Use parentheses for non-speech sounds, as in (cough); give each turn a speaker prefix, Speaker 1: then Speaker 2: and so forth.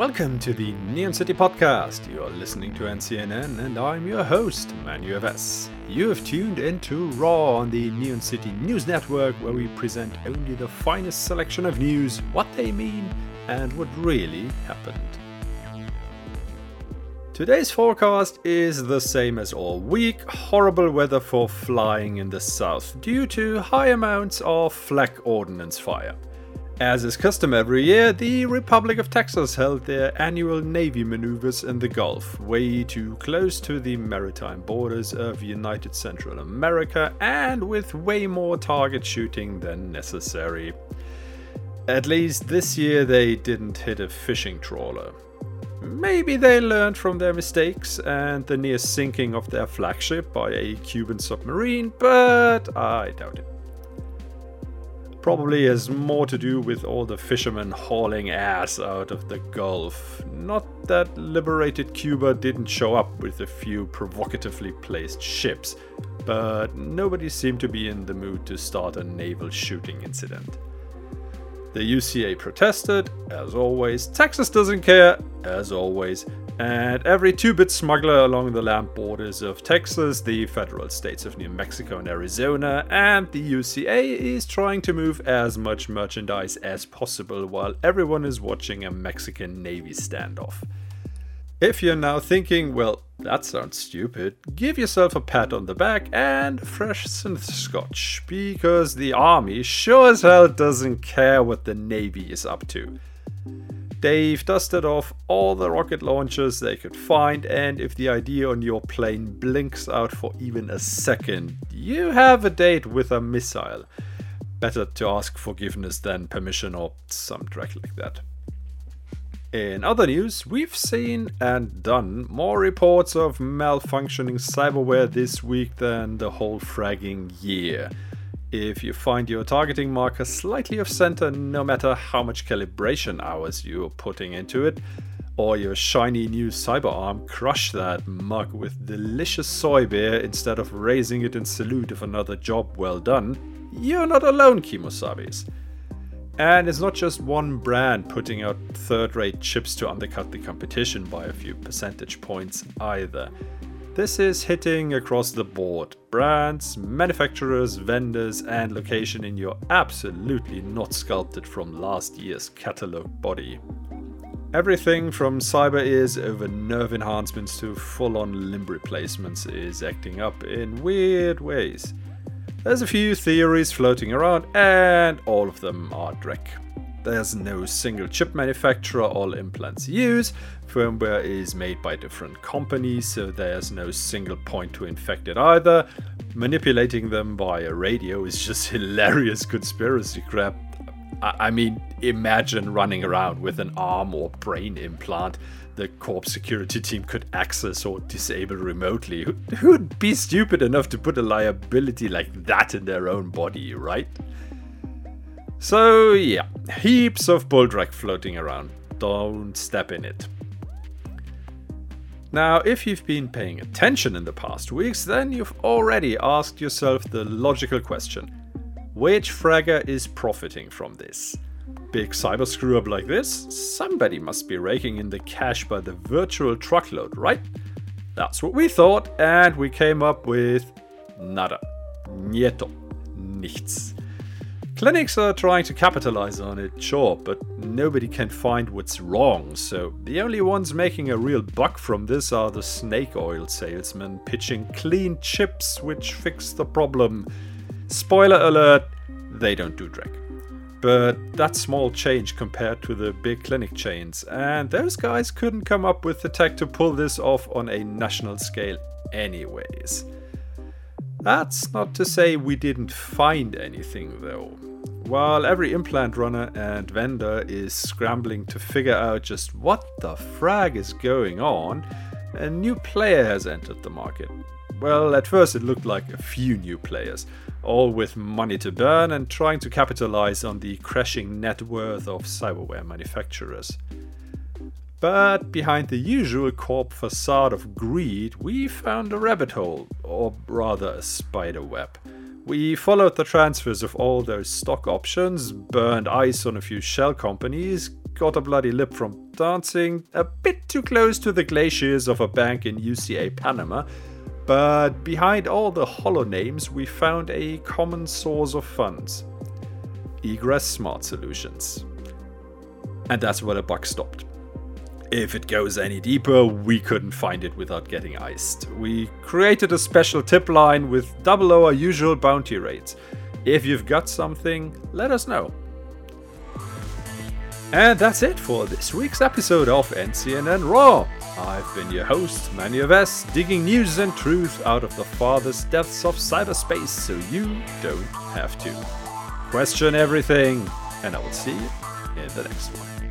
Speaker 1: Welcome to the Neon City Podcast. You're listening to NCNN, and I'm your host, Manu FS. You have tuned into Raw on the Neon City News Network, where we present only the finest selection of news, what they mean, and what really happened. Today's forecast is the same as all week horrible weather for flying in the south due to high amounts of flak ordnance fire. As is custom every year, the Republic of Texas held their annual Navy maneuvers in the Gulf, way too close to the maritime borders of United Central America and with way more target shooting than necessary. At least this year they didn't hit a fishing trawler. Maybe they learned from their mistakes and the near sinking of their flagship by a Cuban submarine, but I doubt it probably has more to do with all the fishermen hauling ass out of the Gulf. Not that liberated Cuba didn't show up with a few provocatively placed ships, but nobody seemed to be in the mood to start a naval shooting incident. The UCA protested, as always. Texas doesn't care, as always and every two bit smuggler along the land borders of Texas, the federal states of New Mexico and Arizona, and the UCA is trying to move as much merchandise as possible while everyone is watching a Mexican Navy standoff. If you're now thinking, well, that sounds stupid, give yourself a pat on the back and fresh synth scotch, because the army sure as hell doesn't care what the Navy is up to. They've dusted off all the rocket launchers they could find, and if the idea on your plane blinks out for even a second, you have a date with a missile. Better to ask forgiveness than permission or some track like that. In other news, we've seen and done more reports of malfunctioning cyberware this week than the whole fragging year. If you find your targeting marker slightly off center, no matter how much calibration hours you're putting into it, or your shiny new cyber arm crush that mug with delicious soy beer instead of raising it in salute of another job well done, you're not alone, Kimosabis. And it's not just one brand putting out third rate chips to undercut the competition by a few percentage points either. This is hitting across the board. Brands, manufacturers, vendors, and location in your absolutely not sculpted from last year's catalog body. Everything from cyber ears over nerve enhancements to full on limb replacements is acting up in weird ways. There's a few theories floating around, and all of them are dreck. There's no single chip manufacturer all implants use. Firmware is made by different companies, so there's no single point to infect it either. Manipulating them via radio is just (laughs) hilarious conspiracy crap. I mean, imagine running around with an arm or brain implant the corp security team could access or disable remotely. Who'd be stupid enough to put a liability like that in their own body, right? So, yeah, heaps of bulldrug floating around. Don't step in it. Now, if you've been paying attention in the past weeks, then you've already asked yourself the logical question which fragger is profiting from this? Big cyber screw up like this? Somebody must be raking in the cash by the virtual truckload, right? That's what we thought, and we came up with nada. Nieto. Nichts. Clinics are trying to capitalize on it, sure, but nobody can find what's wrong, so the only ones making a real buck from this are the snake oil salesmen pitching clean chips which fix the problem. Spoiler alert, they don't do dreck. But that's small change compared to the big clinic chains, and those guys couldn't come up with the tech to pull this off on a national scale, anyways. That's not to say we didn't find anything though. While every implant runner and vendor is scrambling to figure out just what the frag is going on, a new player has entered the market. Well, at first it looked like a few new players, all with money to burn and trying to capitalize on the crashing net worth of cyberware manufacturers. But behind the usual corp facade of greed, we found a rabbit hole, or rather a spider web. We followed the transfers of all those stock options, burned ice on a few shell companies, got a bloody lip from dancing a bit too close to the glaciers of a bank in UCA Panama, but behind all the hollow names, we found a common source of funds Egress Smart Solutions. And that's where the buck stopped. If it goes any deeper, we couldn't find it without getting iced. We created a special tip line with double our usual bounty rates. If you've got something, let us know. And that's it for this week's episode of NCNN Raw. I've been your host, Manu S, digging news and truth out of the farthest depths of cyberspace so you don't have to. Question everything, and I will see you in the next one.